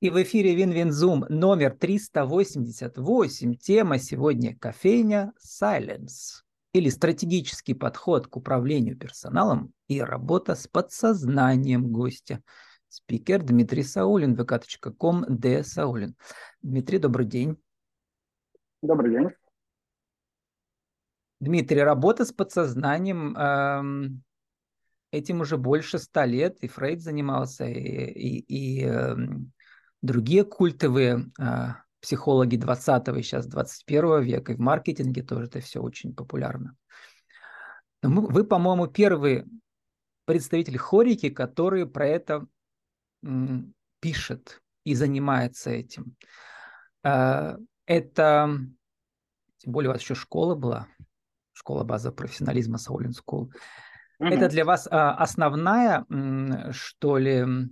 И в эфире WinWin Zoom номер 388. Тема сегодня кофейня Silence или стратегический подход к управлению персоналом и работа с подсознанием гостя. Спикер Дмитрий Саулин, vk.com, Д. Саулин. Дмитрий, добрый день. Добрый день. Дмитрий, работа с подсознанием, эм, этим уже больше ста лет, и Фрейд занимался, и, и, и эм, другие культовые а, психологи 20 и сейчас 21 века, и в маркетинге тоже это все очень популярно. Но мы, вы, по-моему, первый представитель хорики, который про это м, пишет и занимается этим. А, это, тем более у вас еще школа была, школа база профессионализма Саулин School. Mm-hmm. Это для вас а, основная, что ли,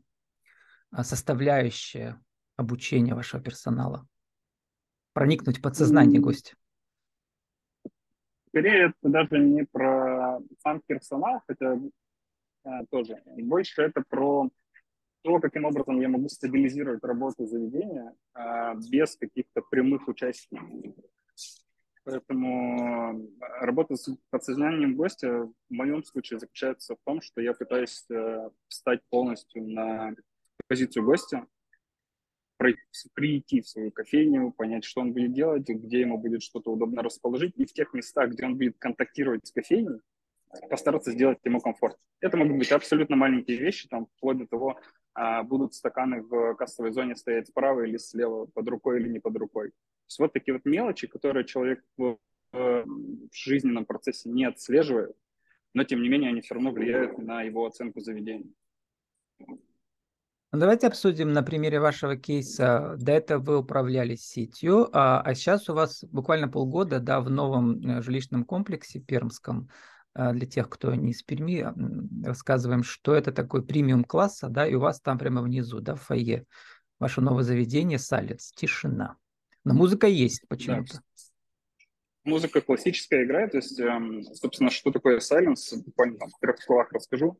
составляющая обучения вашего персонала? Проникнуть в подсознание гостя? Скорее, это даже не про сам персонал, хотя а, тоже. Больше это про то, каким образом я могу стабилизировать работу заведения а, без каких-то прямых участий. Поэтому работа с подсознанием гостя в моем случае заключается в том, что я пытаюсь э, встать полностью на позицию гостя, прийти в свою кофейню, понять, что он будет делать, где ему будет что-то удобно расположить, и в тех местах, где он будет контактировать с кофейней, постараться сделать ему комфорт. Это могут быть абсолютно маленькие вещи, там, вплоть до того, а, будут стаканы в кассовой зоне стоять справа или слева, под рукой или не под рукой. То есть вот такие вот мелочи, которые человек в, в жизненном процессе не отслеживает, но тем не менее они все равно влияют на его оценку заведения. Ну, давайте обсудим на примере вашего кейса. До этого вы управляли сетью, а, а сейчас у вас буквально полгода да, в новом э, жилищном комплексе пермском. А, для тех, кто не из Перми, рассказываем, что это такой премиум класса, да, и у вас там прямо внизу, да, в фойе, ваше новое заведение Салец, тишина. Но музыка есть почему-то. Да. Музыка классическая играет, то есть, эм, собственно, что такое Silence, буквально там, в трех словах расскажу.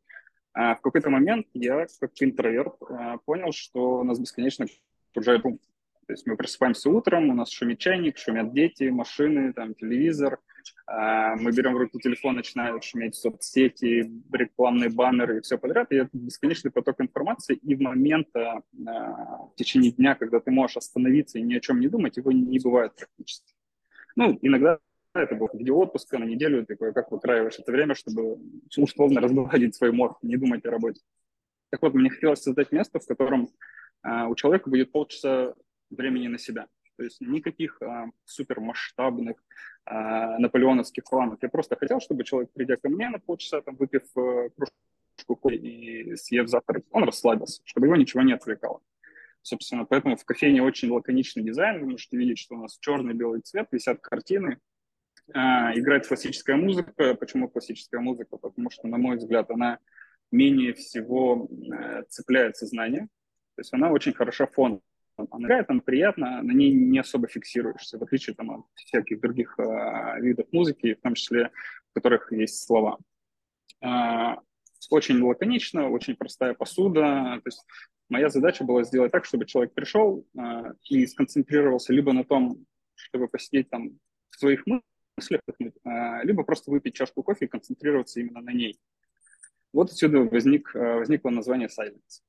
А в какой-то момент я, как интроверт, а, понял, что нас бесконечно окружает шум. То есть мы просыпаемся утром, у нас шумит чайник, шумят дети, машины, там, телевизор. А, мы берем в руки телефон, начинают шуметь соцсети, рекламные баннеры и все подряд. И это бесконечный поток информации. И в момент, в течение дня, когда ты можешь остановиться и ни о чем не думать, его не бывает практически. Ну, иногда это был где отпуска на неделю, ты как выкраиваешь это время, чтобы условно разгладить свой мозг, не думать о работе. Так вот, мне хотелось создать место, в котором а, у человека будет полчаса времени на себя. То есть никаких а, супермасштабных а, наполеоновских планов. Я просто хотел, чтобы человек, придя ко мне на полчаса, там, выпив а, кружку кофе и съев завтрак, он расслабился, чтобы его ничего не отвлекало. Собственно, поэтому в кофейне очень лаконичный дизайн. Вы можете видеть, что у нас черный-белый цвет, висят картины, играет классическая музыка. Почему классическая музыка? Потому что, на мой взгляд, она менее всего э, цепляет сознание. То есть она очень хороша фон. Она играет, она приятна, на ней не особо фиксируешься, в отличие там, от всяких других э, видов музыки, в том числе в которых есть слова. Э, очень лаконично, очень простая посуда. То есть моя задача была сделать так, чтобы человек пришел э, и сконцентрировался либо на том, чтобы посидеть там в своих мыслях, мыслях, а, либо просто выпить чашку кофе и концентрироваться именно на ней. Вот отсюда возник, а, возникло название Silence.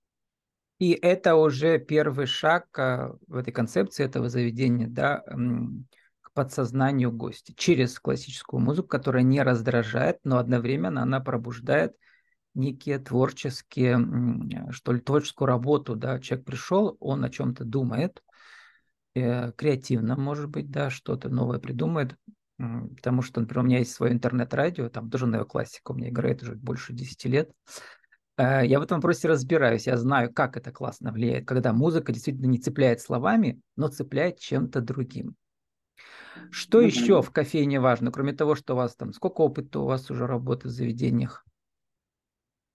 И это уже первый шаг а, в этой концепции этого заведения, да, к подсознанию гостя через классическую музыку, которая не раздражает, но одновременно она пробуждает некие творческие, что ли, творческую работу, да, человек пришел, он о чем-то думает, э, креативно, может быть, да, что-то новое придумает, Потому что, например, у меня есть свое интернет-радио, там тоже неоклассика у меня играет уже больше 10 лет. Э, я в этом вопросе разбираюсь, я знаю, как это классно влияет, когда музыка действительно не цепляет словами, но цепляет чем-то другим. Что mm-hmm. еще в кофейне важно, кроме того, что у вас там, сколько опыта у вас уже работы в заведениях?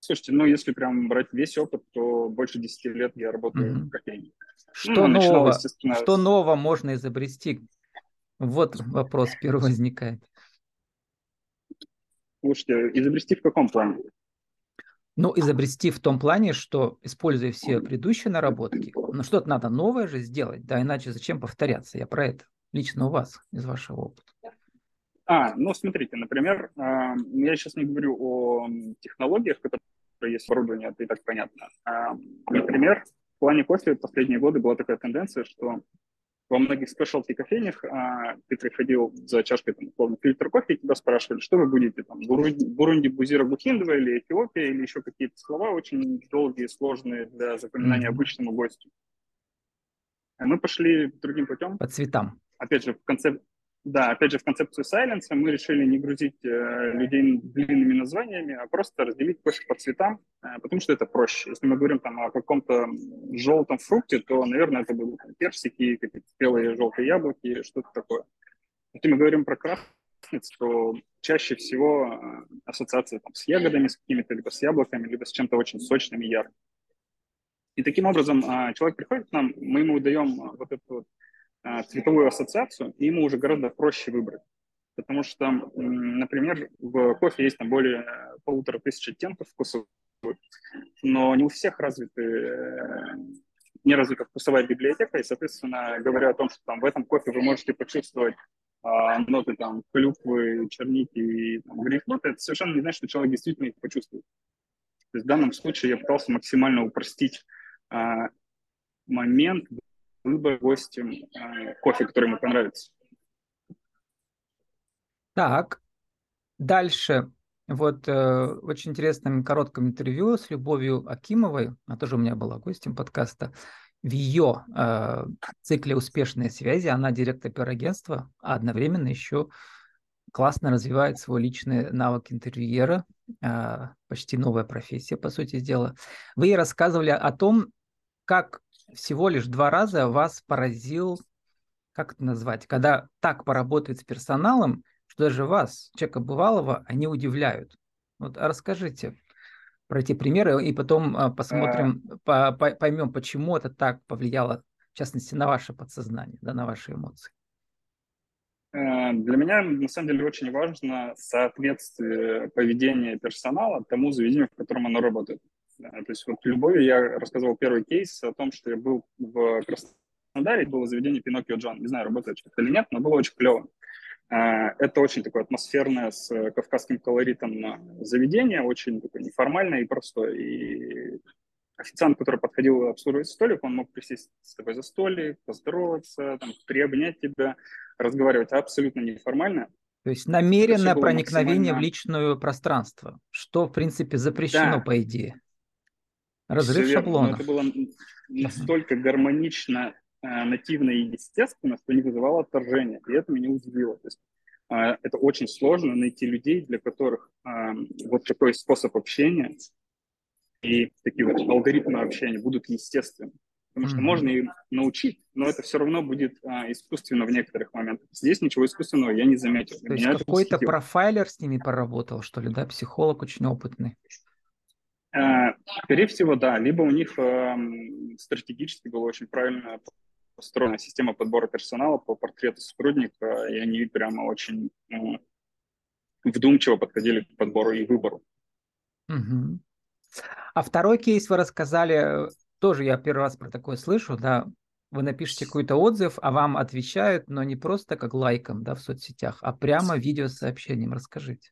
Слушайте, ну если прям брать весь опыт, то больше 10 лет я работаю mm-hmm. в кофейне. Что, ну, нового, что нового можно изобрести вот вопрос первый возникает. Слушайте, изобрести в каком плане? Ну, изобрести в том плане, что, используя все предыдущие наработки, ну, что-то надо новое же сделать, да, иначе зачем повторяться? Я про это. Лично у вас, из вашего опыта. А, ну, смотрите, например, а, я сейчас не говорю о технологиях, которые есть в оборудовании, это и так понятно. А, например, в плане кофе в последние годы была такая тенденция, что во многих спешлти кофейнях а, ты приходил за чашкой, там, условно, фильтр кофе, и тебя спрашивали, что вы будете, там, Бурунди, Бурунди Бузира Бухиндова или Эфиопия, или еще какие-то слова очень долгие, сложные для запоминания mm-hmm. обычному гостю. А мы пошли другим путем. По цветам. Опять же, в конце, да, опять же, в концепцию Silence мы решили не грузить э, людей длинными названиями, а просто разделить кофе по цветам, э, потому что это проще. Если мы говорим там о каком-то желтом фрукте, то, наверное, это будут персики, какие-то спелые желтые яблоки, что-то такое. Если мы говорим про красниц, то чаще всего э, ассоциация там, с ягодами, с какими-то, либо с яблоками, либо с чем-то очень сочным и ярким. И таким образом э, человек приходит к нам, мы ему даем вот эту вот цветовую ассоциацию, и ему уже гораздо проще выбрать. Потому что, например, в кофе есть там более полутора тысяч оттенков вкусовых, но не у всех развиты, э, не развита вкусовая библиотека, и, соответственно, говоря о том, что там в этом кофе вы можете почувствовать а, ноты там клюквы, черники и грейпфрута, это совершенно не значит, что человек действительно их почувствует. То есть в данном случае я пытался максимально упростить а, момент выбор гостем э, кофе, который ему понравится. Так, дальше. Вот э, очень интересном коротком интервью с Любовью Акимовой, она тоже у меня была гостем подкаста, в ее э, цикле «Успешные связи» она директор пиар-агентства, а одновременно еще классно развивает свой личный навык интервьюера, э, почти новая профессия, по сути дела. Вы ей рассказывали о том, как всего лишь два раза вас поразил, как это назвать, когда так поработает с персоналом, что даже вас, человека бывалого, они удивляют. Вот расскажите про эти примеры, и потом а, посмотрим, по, по, поймем, почему это так повлияло, в частности, на ваше подсознание, да, на ваши эмоции. Э, для меня, на самом деле, очень важно соответствие поведения персонала тому заведению, в котором оно работает. То есть вот любовью я рассказывал первый кейс о том, что я был в Краснодаре, было заведение Пиноккио Джон. Не знаю, работает что-то или нет, но было очень клево. А, это очень такое атмосферное, с кавказским колоритом заведение, очень такое неформальное и простое. И официант, который подходил обслуживать столик, он мог присесть с тобой за столик, поздороваться, там, приобнять тебя, разговаривать абсолютно неформально. То есть намеренное проникновение максимально... в личное пространство, что, в принципе, запрещено, да. по идее. Разрыв шаблонов. это было настолько гармонично, э, нативно и естественно, что не вызывало отторжения. И это меня удивило. То есть, э, это очень сложно найти людей, для которых э, вот такой способ общения и такие вот алгоритмы общения будут естественны. Потому что mm-hmm. можно и научить, но это все равно будет а, искусственно в некоторых моментах. Здесь ничего искусственного я не заметил. То есть какой-то профайлер с ними поработал, что ли, да? Психолог очень опытный. Э, скорее всего, да. Либо у них эм, стратегически была очень правильно построена система подбора персонала по портрету сотрудника, и они прямо очень ну, вдумчиво подходили к подбору и выбору. Угу. А второй кейс вы рассказали, тоже я первый раз про такое слышу, да, вы напишите какой-то отзыв, а вам отвечают, но не просто как лайком, да, в соцсетях, а прямо видеосообщением. Расскажите.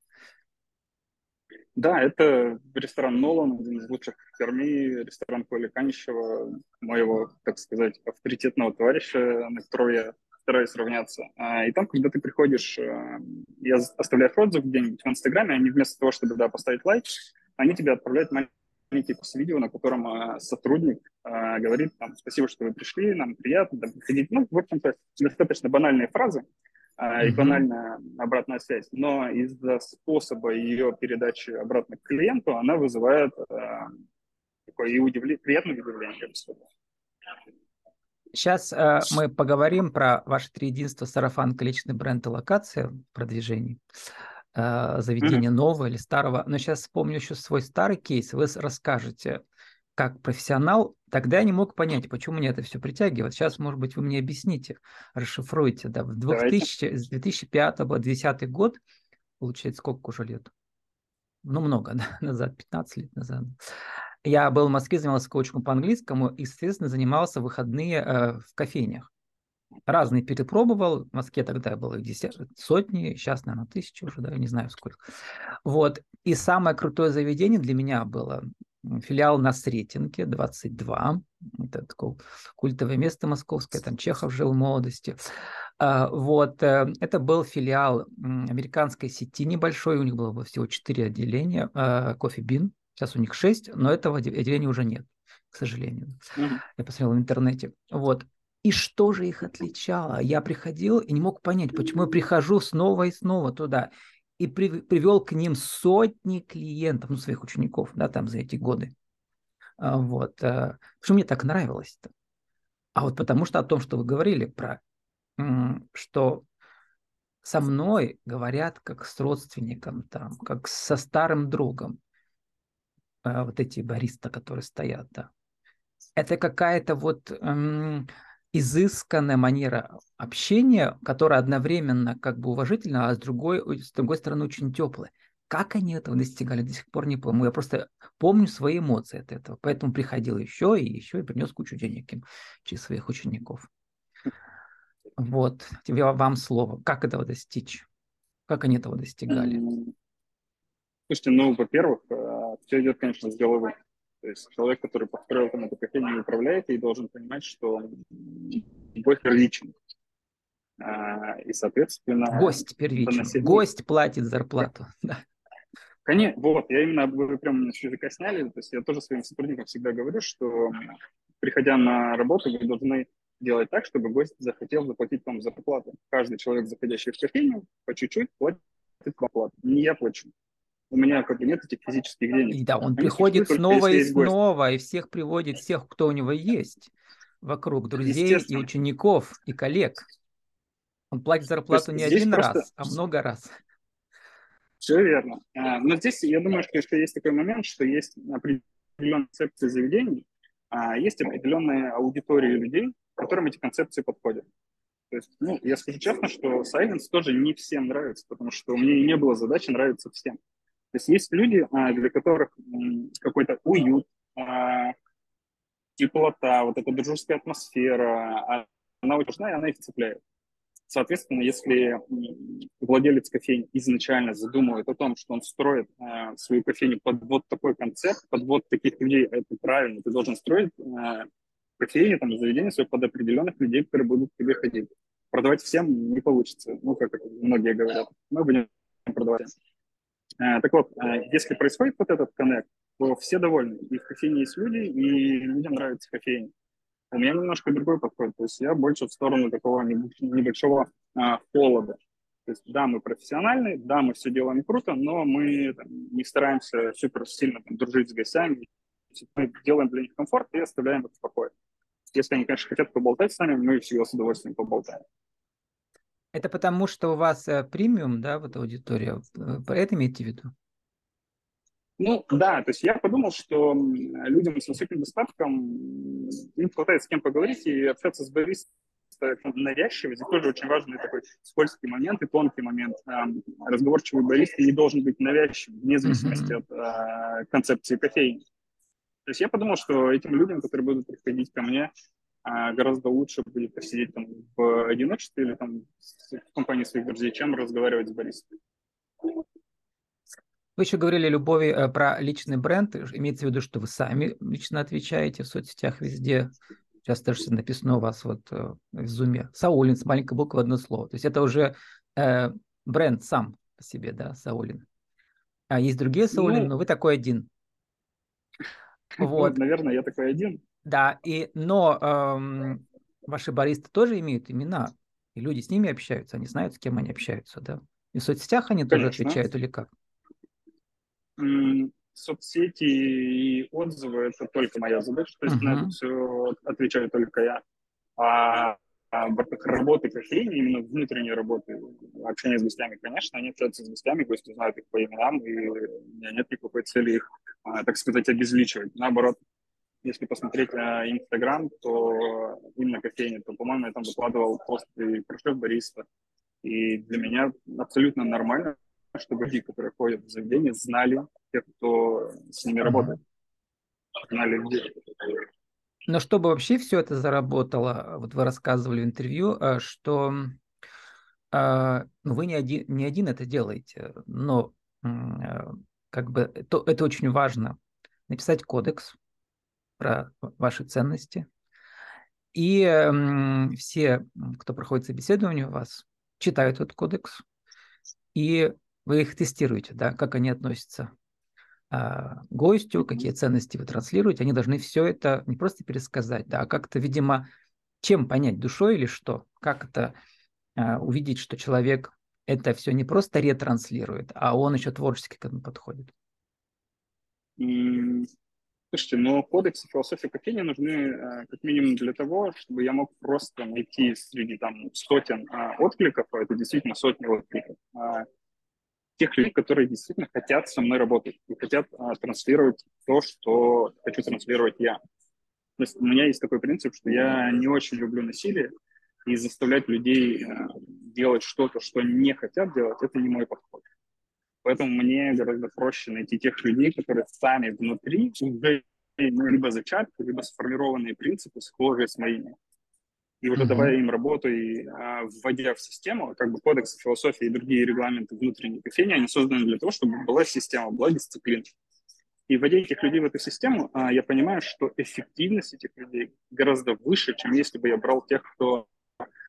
Да, это ресторан Нолан, один из лучших в Перми, ресторан Коли Канищева, моего, так сказать, авторитетного товарища, на которого я стараюсь равняться. А, и там, когда ты приходишь, э, я оставляю отзыв где-нибудь в Инстаграме, они вместо того, чтобы да, поставить лайк, они тебе отправляют маленький курс видео, на котором э, сотрудник говорит там, спасибо, что вы пришли, нам приятно, да, приходить. Ну, в общем-то, достаточно банальные фразы, mm-hmm. и банальная обратная связь. Но из-за способа ее передачи обратно к клиенту она вызывает э, такое и удивление, приятное удивление, я бы сказал. Сейчас э, мы поговорим про ваши три единства сарафанка, личный бренд и локация продвижений э, заведения mm-hmm. нового или старого. Но сейчас вспомню еще свой старый кейс. Вы расскажете, как профессионал, тогда я не мог понять, почему мне это все притягивает. Сейчас, может быть, вы мне объясните, расшифруете. Да, в 2000, с 2005 по 2010 год, получается, сколько уже лет? ну, много да, назад, 15 лет назад. Я был в Москве, занимался коучем по английскому и, естественно, занимался выходные э, в кофейнях. Разные перепробовал. В Москве тогда было десят, сотни, сейчас, наверное, тысячи уже, да, не знаю сколько. Вот. И самое крутое заведение для меня было филиал на Сретенке, 22. Это такое культовое место московское, там Чехов жил в молодости. А, вот, э, это был филиал американской сети небольшой, у них было всего 4 отделения, а, кофе Бин, сейчас у них 6, но этого отделения уже нет, к сожалению. Mm-hmm. Я посмотрел в интернете. Вот, и что же их отличало? Я приходил и не мог понять, почему я прихожу снова и снова туда и при, привел к ним сотни клиентов, ну, своих учеников, да, там за эти годы. А, вот. А, почему мне так нравилось-то? А вот потому что о том, что вы говорили про, что со мной говорят как с родственником, там, как со старым другом. А, вот эти бариста, которые стоят, да. Это какая-то вот изысканная манера общения, которая одновременно как бы уважительна, а с другой, с другой стороны очень теплая. Как они этого достигали, до сих пор не помню. Я просто помню свои эмоции от этого. Поэтому приходил еще и еще и принес кучу денег им через своих учеников. Вот, тебе вам слово. Как этого достичь? Как они этого достигали? Слушайте, ну, во-первых, э, все идет, конечно, с головы. То есть человек, который построил там эту кофейню и управляет, и должен понимать, что любовь первичен. А, и, соответственно... Гость первичен. Гость платит зарплату. Да. Конечно, вот, я именно, вы прям языка сняли, то есть я тоже своим сотрудникам всегда говорю, что приходя на работу, вы должны делать так, чтобы гость захотел заплатить вам зарплату. Каждый человек, заходящий в кофейню, по чуть-чуть платит зарплату. Не я плачу у меня как бы нет этих физических денег. И да, он Они приходит снова и снова, и всех приводит, всех, кто у него есть вокруг, друзей и учеников, и коллег. Он платит зарплату не один просто... раз, а много раз. Все верно. А, но здесь я думаю, что еще есть такой момент, что есть определенные концепции заведений, а есть определенные аудитории людей, которым эти концепции подходят. То есть, ну, я скажу честно, что Silence тоже не всем нравится, потому что у меня и не было задачи нравиться всем. То есть есть люди, а, для которых какой-то уют, а, теплота, вот эта дружеская атмосфера, а, она очень важна, и она их цепляет. Соответственно, если владелец кофейни изначально задумывает о том, что он строит свою кофейню под вот такой концепт, под вот таких людей, это правильно, ты должен строить э, кофейни, там, заведение свое под определенных людей, которые будут к тебе ходить. Продавать всем не получится, ну, как многие говорят. Мы будем продавать. Э, так вот, э, если происходит вот этот коннект, то все довольны. И в кофейне есть люди, и людям нравится кофейня. У меня немножко другой подход. То есть я больше в сторону такого небольшого а, холода. То есть да, мы профессиональные, да, мы все делаем круто, но мы там, не стараемся супер сильно там, дружить с гостями. Мы делаем для них комфорт и оставляем их в покое. Если они, конечно, хотят поболтать с нами, мы всегда с удовольствием поболтаем. Это потому, что у вас э, премиум, да, вот аудитория. Э, про это имеете в виду? Ну, да, то есть я подумал, что людям с высоким достатком им хватает с кем поговорить и общаться с баристом навязчиво. Здесь тоже очень важный такой скользкий момент и тонкий момент. Разговорчивый барист не должен быть навязчивым, вне зависимости mm-hmm. от концепции кофейни. То есть я подумал, что этим людям, которые будут приходить ко мне, гораздо лучше будет посидеть там в одиночестве или там в компании своих друзей, чем разговаривать с баристом. Вы еще говорили, Любови, э, про личный бренд. Имеется в виду, что вы сами лично отвечаете в соцсетях везде. Сейчас тоже написано у вас вот э, в зуме. Саулин с маленькой буквы одно слово. То есть это уже э, бренд сам по себе, да, Саулин. А есть другие Саулин, ну, но вы такой один. Вот. Наверное, я такой один. Да, и, но эм, ваши баристы тоже имеют имена, и люди с ними общаются, они знают, с кем они общаются, да? И в соцсетях они Конечно. тоже отвечают или как? Соцсети и отзывы – это только моя задача, то есть uh-huh. на это все отвечаю только я. А, а работы кофейни, именно внутренней работы, общение с гостями, конечно, они общаются с гостями, гости знают их по именам, и у меня нет никакой цели их, а, так сказать, обезличивать. Наоборот, если посмотреть на Инстаграм, то именно кофейни, то, по-моему, я там выкладывал пост и про шеф бариста. И для меня абсолютно нормально, чтобы люди, которые ходят в заведение, знали тех, кто с ними работает. Знали людей. Но чтобы вообще все это заработало, вот вы рассказывали в интервью, э, что э, ну, вы не один, не один это делаете, но э, как бы это, это очень важно. Написать кодекс про ваши ценности. И все, кто проходит собеседование у вас, читают этот кодекс, и вы их тестируете, да, как они относятся а, гостю, какие ценности вы транслируете, они должны все это не просто пересказать, да, а как-то, видимо, чем понять, душой или что? Как это а, увидеть, что человек это все не просто ретранслирует, а он еще творчески к этому подходит? Слушайте, но кодексы философии кофейни нужны э, как минимум для того, чтобы я мог просто найти среди там сотен э, откликов, а это действительно сотни откликов, э, тех людей, которые действительно хотят со мной работать и хотят а, транслировать то, что хочу транслировать я. То есть у меня есть такой принцип, что я не очень люблю насилие, и заставлять людей а, делать что-то, что не хотят делать, это не мой подход. Поэтому мне гораздо проще найти тех людей, которые сами внутри уже ну, либо зачатки, либо сформированные принципы, схожие с моими и уже mm-hmm. давая им работу и а, вводя в систему, как бы кодекс философии и другие регламенты внутренней кофейни, они созданы для того, чтобы была система, была дисциплина. И вводя этих людей в эту систему, а, я понимаю, что эффективность этих людей гораздо выше, чем если бы я брал тех, кто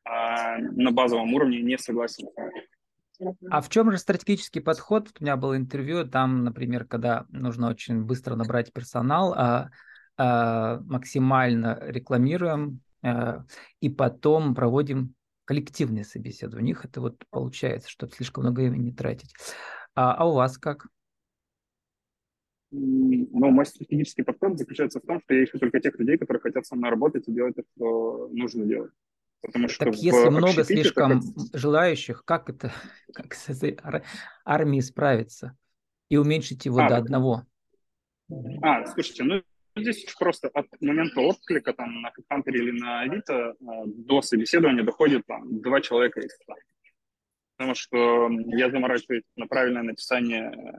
а, на базовом уровне не согласен. А в чем же стратегический подход? У меня было интервью, там, например, когда нужно очень быстро набрать персонал, а, а максимально рекламируем Э, и потом проводим коллективные собеседования. У них это вот получается, чтобы слишком много времени тратить. А, а у вас как? Ну, мой стратегический подход заключается в том, что я ищу только тех людей, которые хотят со мной работать и делать то, что нужно делать. Потому что так если много слишком это... желающих, как это, как с этой ар- армией справиться и уменьшить его а, до одного? А, слушайте, ну Здесь просто от момента отклика там, на HeadHunter или на Авито э, до собеседования доходит там, два человека из Потому что я заморачиваюсь на правильное написание э,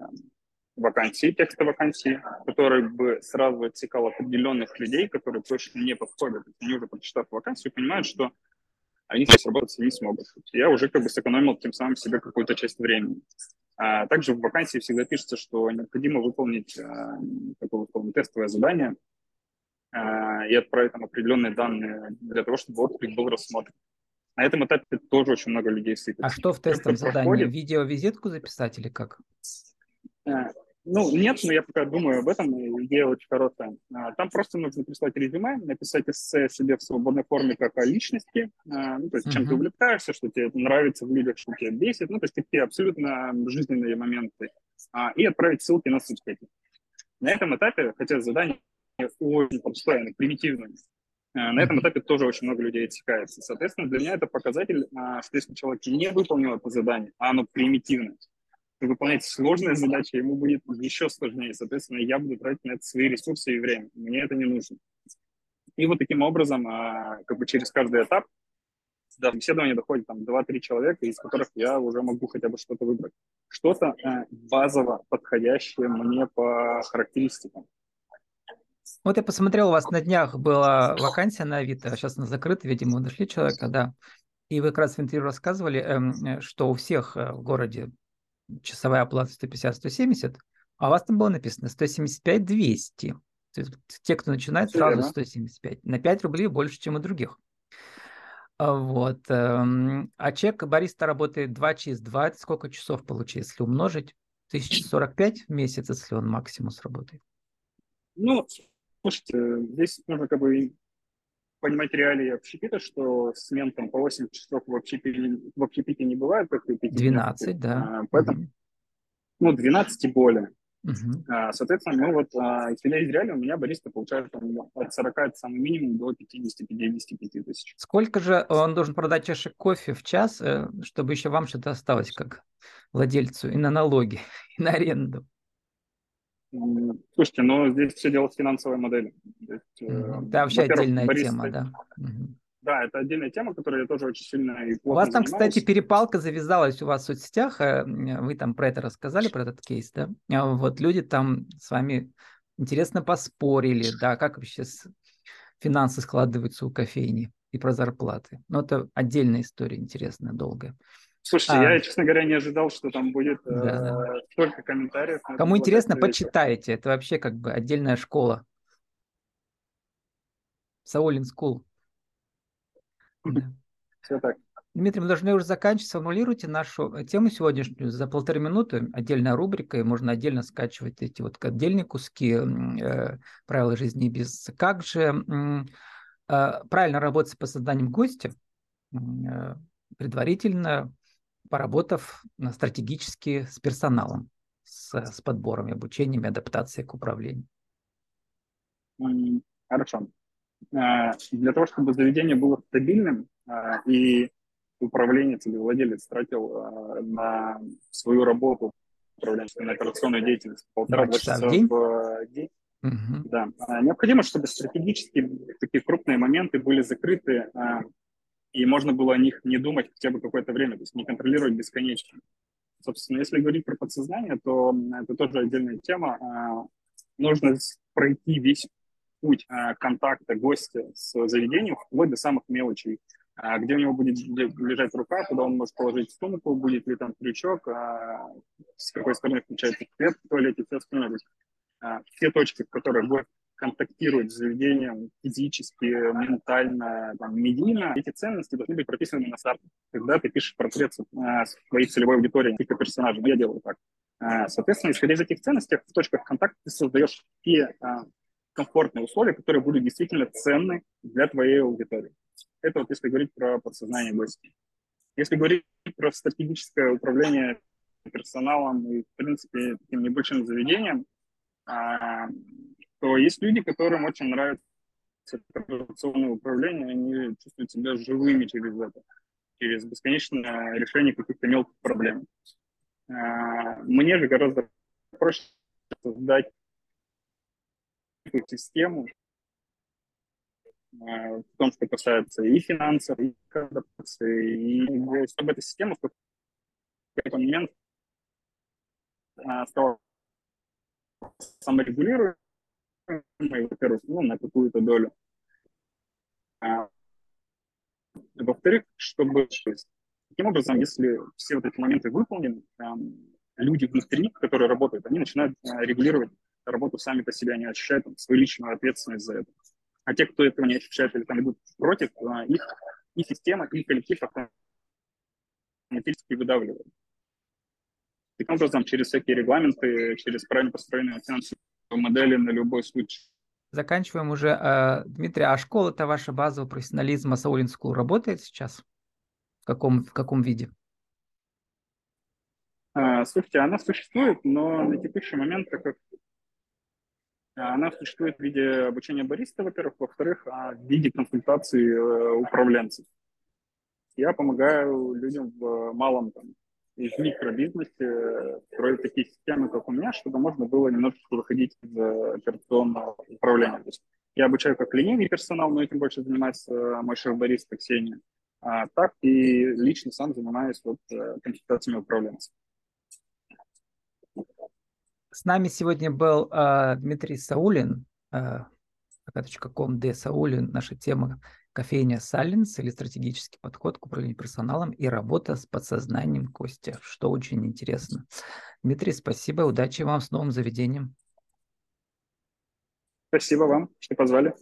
вакансии, текста вакансии, который бы сразу отсекал определенных людей, которые точно не подходят. Они уже прочитав вакансию, понимают, что они здесь работать не смогут. Я уже как бы сэкономил тем самым себе какую-то часть времени. А также в вакансии всегда пишется, что необходимо выполнить а, такое выполнить тестовое задание а, и отправить там определенные данные для того, чтобы отклик был рассмотрен. На этом этапе тоже очень много людей сыпется. А что в тестовом задании? Проходит... Видеовизитку записать или как? Ну, нет, но я пока думаю об этом, идея очень хорошая. А, там просто нужно прислать резюме, написать эссе себе в свободной форме как о личности, а, ну, то есть чем uh-huh. ты увлекаешься, что тебе нравится в людях, что тебя бесит, ну, то есть такие абсолютно жизненные моменты, а, и отправить ссылки на соцсети. На этом этапе, хотя задание очень простое, примитивное, на этом этапе тоже очень много людей отсекается. Соответственно, для меня это показатель, что если человек не выполнил это задание, а оно примитивное, выполнять сложные задачи, ему будет еще сложнее. Соответственно, я буду тратить на это свои ресурсы и время. Мне это не нужно. И вот таким образом, а, как бы через каждый этап до собеседования доходит там 2-3 человека, из которых я уже могу хотя бы что-то выбрать. Что-то э, базово подходящее мне по характеристикам. Вот я посмотрел, у вас на днях была вакансия на Авито, сейчас она закрыта, видимо, вы нашли человека, да. И вы как раз в интервью рассказывали, эм, что у всех э, в городе часовая оплата 150-170, а у вас там было написано 175-200. То есть те, кто начинает, сразу 175. На 5 рублей больше, чем у других. А вот. Эм, а чек бариста работает 2 через 2. Это сколько часов получится, если умножить? 1045 в месяц, если он максимум сработает. Ну, слушайте, здесь нужно как бы понимать реалии общепита, что смен там по 8 часов в общепите, в общепите не бывает. Как 12, да. А, поэтому, mm ну, 12 и более. Uh-huh. А, соответственно, ну вот, а, исходя из реалий, у меня бариста получает там, от 40, это самый минимум, до 50-55 тысяч. Сколько же он должен продать чашек кофе в час, э, чтобы еще вам что-то осталось, как владельцу, и на налоги, и на аренду? Слушайте, но здесь все дело в финансовой модели. Есть, mm-hmm. Это вообще отдельная бариста, тема, да. Mm-hmm. Да, да, это отдельная тема, которую я тоже очень сильно и У вас там, занимаюсь. кстати, перепалка завязалась у вас в соцсетях. Э, вы там про это рассказали, про этот кейс, да? А вот люди там с вами интересно поспорили, да, как вообще финансы складываются у кофейни и про зарплаты. Но это отдельная история интересная, долгая. Слушайте, а, я, честно говоря, не ожидал, что там будет да, э, столько комментариев. Кому интересно, почитайте. Это вообще как бы отдельная школа. Саулин School. Все так. Дмитрий, мы должны уже заканчивать. Сформулируйте нашу э, тему сегодняшнюю за полторы минуты. Отдельная рубрика, и можно отдельно скачивать эти вот отдельные куски э, правил жизни без. Как же э, правильно работать по созданием гостя, э, предварительно поработав стратегически с персоналом, с, с подбором, обучением, адаптацией к управлению? Хорошо. А, для того, чтобы заведение было стабильным и управленец или владелец тратил на свою работу, управленческую, на операционную деятельность полтора часа в день, в день Угу. Да. Необходимо, чтобы стратегически такие крупные моменты были закрыты, и можно было о них не думать хотя бы какое-то время, то есть не контролировать бесконечно. Собственно, если говорить про подсознание, то это тоже отдельная тема. Нужно пройти весь путь а, контакта гостя с заведением, вплоть до самых мелочей, а, где у него будет лежать рука, куда он может положить сумку, будет ли там крючок, а, с какой стороны включается свет в туалете, все остальное. Все точки, в которых гость контактирует с заведением физически, ментально, там, медийно, эти ценности должны быть прописаны на старте. Когда ты пишешь портрет своей целевой аудитории, каких-то персонажей, я делаю так. Соответственно, исходя из этих ценностей, в точках контакта ты создаешь те комфортные условия, которые будут действительно ценны для твоей аудитории. Это вот если говорить про подсознание гостей. Если говорить про стратегическое управление персоналом и, в принципе, таким небольшим заведением, а, то есть люди, которым очень нравится операционное управление, они чувствуют себя живыми через это, через бесконечное решение каких-то мелких проблем. А, мне же гораздо проще создать систему э, в том, что касается и финансов, и адаптации, и чтобы эта система в какой-то момент э, стала саморегулируемой, во-первых, ну, на какую-то долю. А, во-вторых, чтобы таким образом, если все вот эти моменты выполнены, люди внутри, которые работают, они начинают э, регулировать работу сами по себе, они ощущают там, свою личную ответственность за это. А те, кто этого не ощущает или там идут против, а, их и система, и коллектив автоматически выдавливают. Таким образом, через всякие регламенты, через правильно построенные финансовые модели на любой случай. Заканчиваем уже. А, Дмитрий, а школа-то ваша базового профессионализма Саулин School работает сейчас? В каком, в каком виде? А, слушайте, она существует, но на текущий момент, так как она существует в виде обучения бариста, во-первых, во-вторых, а в виде консультации э, управленцев. Я помогаю людям в малом там, в микробизнесе строить такие системы, как у меня, чтобы можно было немножечко выходить из операционного управления. То есть я обучаю как линейный персонал, но этим больше занимается мой шеф-бариста Ксения, а так и лично сам занимаюсь вот э, консультациями управленцев. С нами сегодня был э, Дмитрий Саулин, э, Д. Саулин. Наша тема кофейня Саленс или стратегический подход к управлению персоналом и работа с подсознанием Костя, что очень интересно. Дмитрий, спасибо, удачи вам с новым заведением. Спасибо вам, что позвали.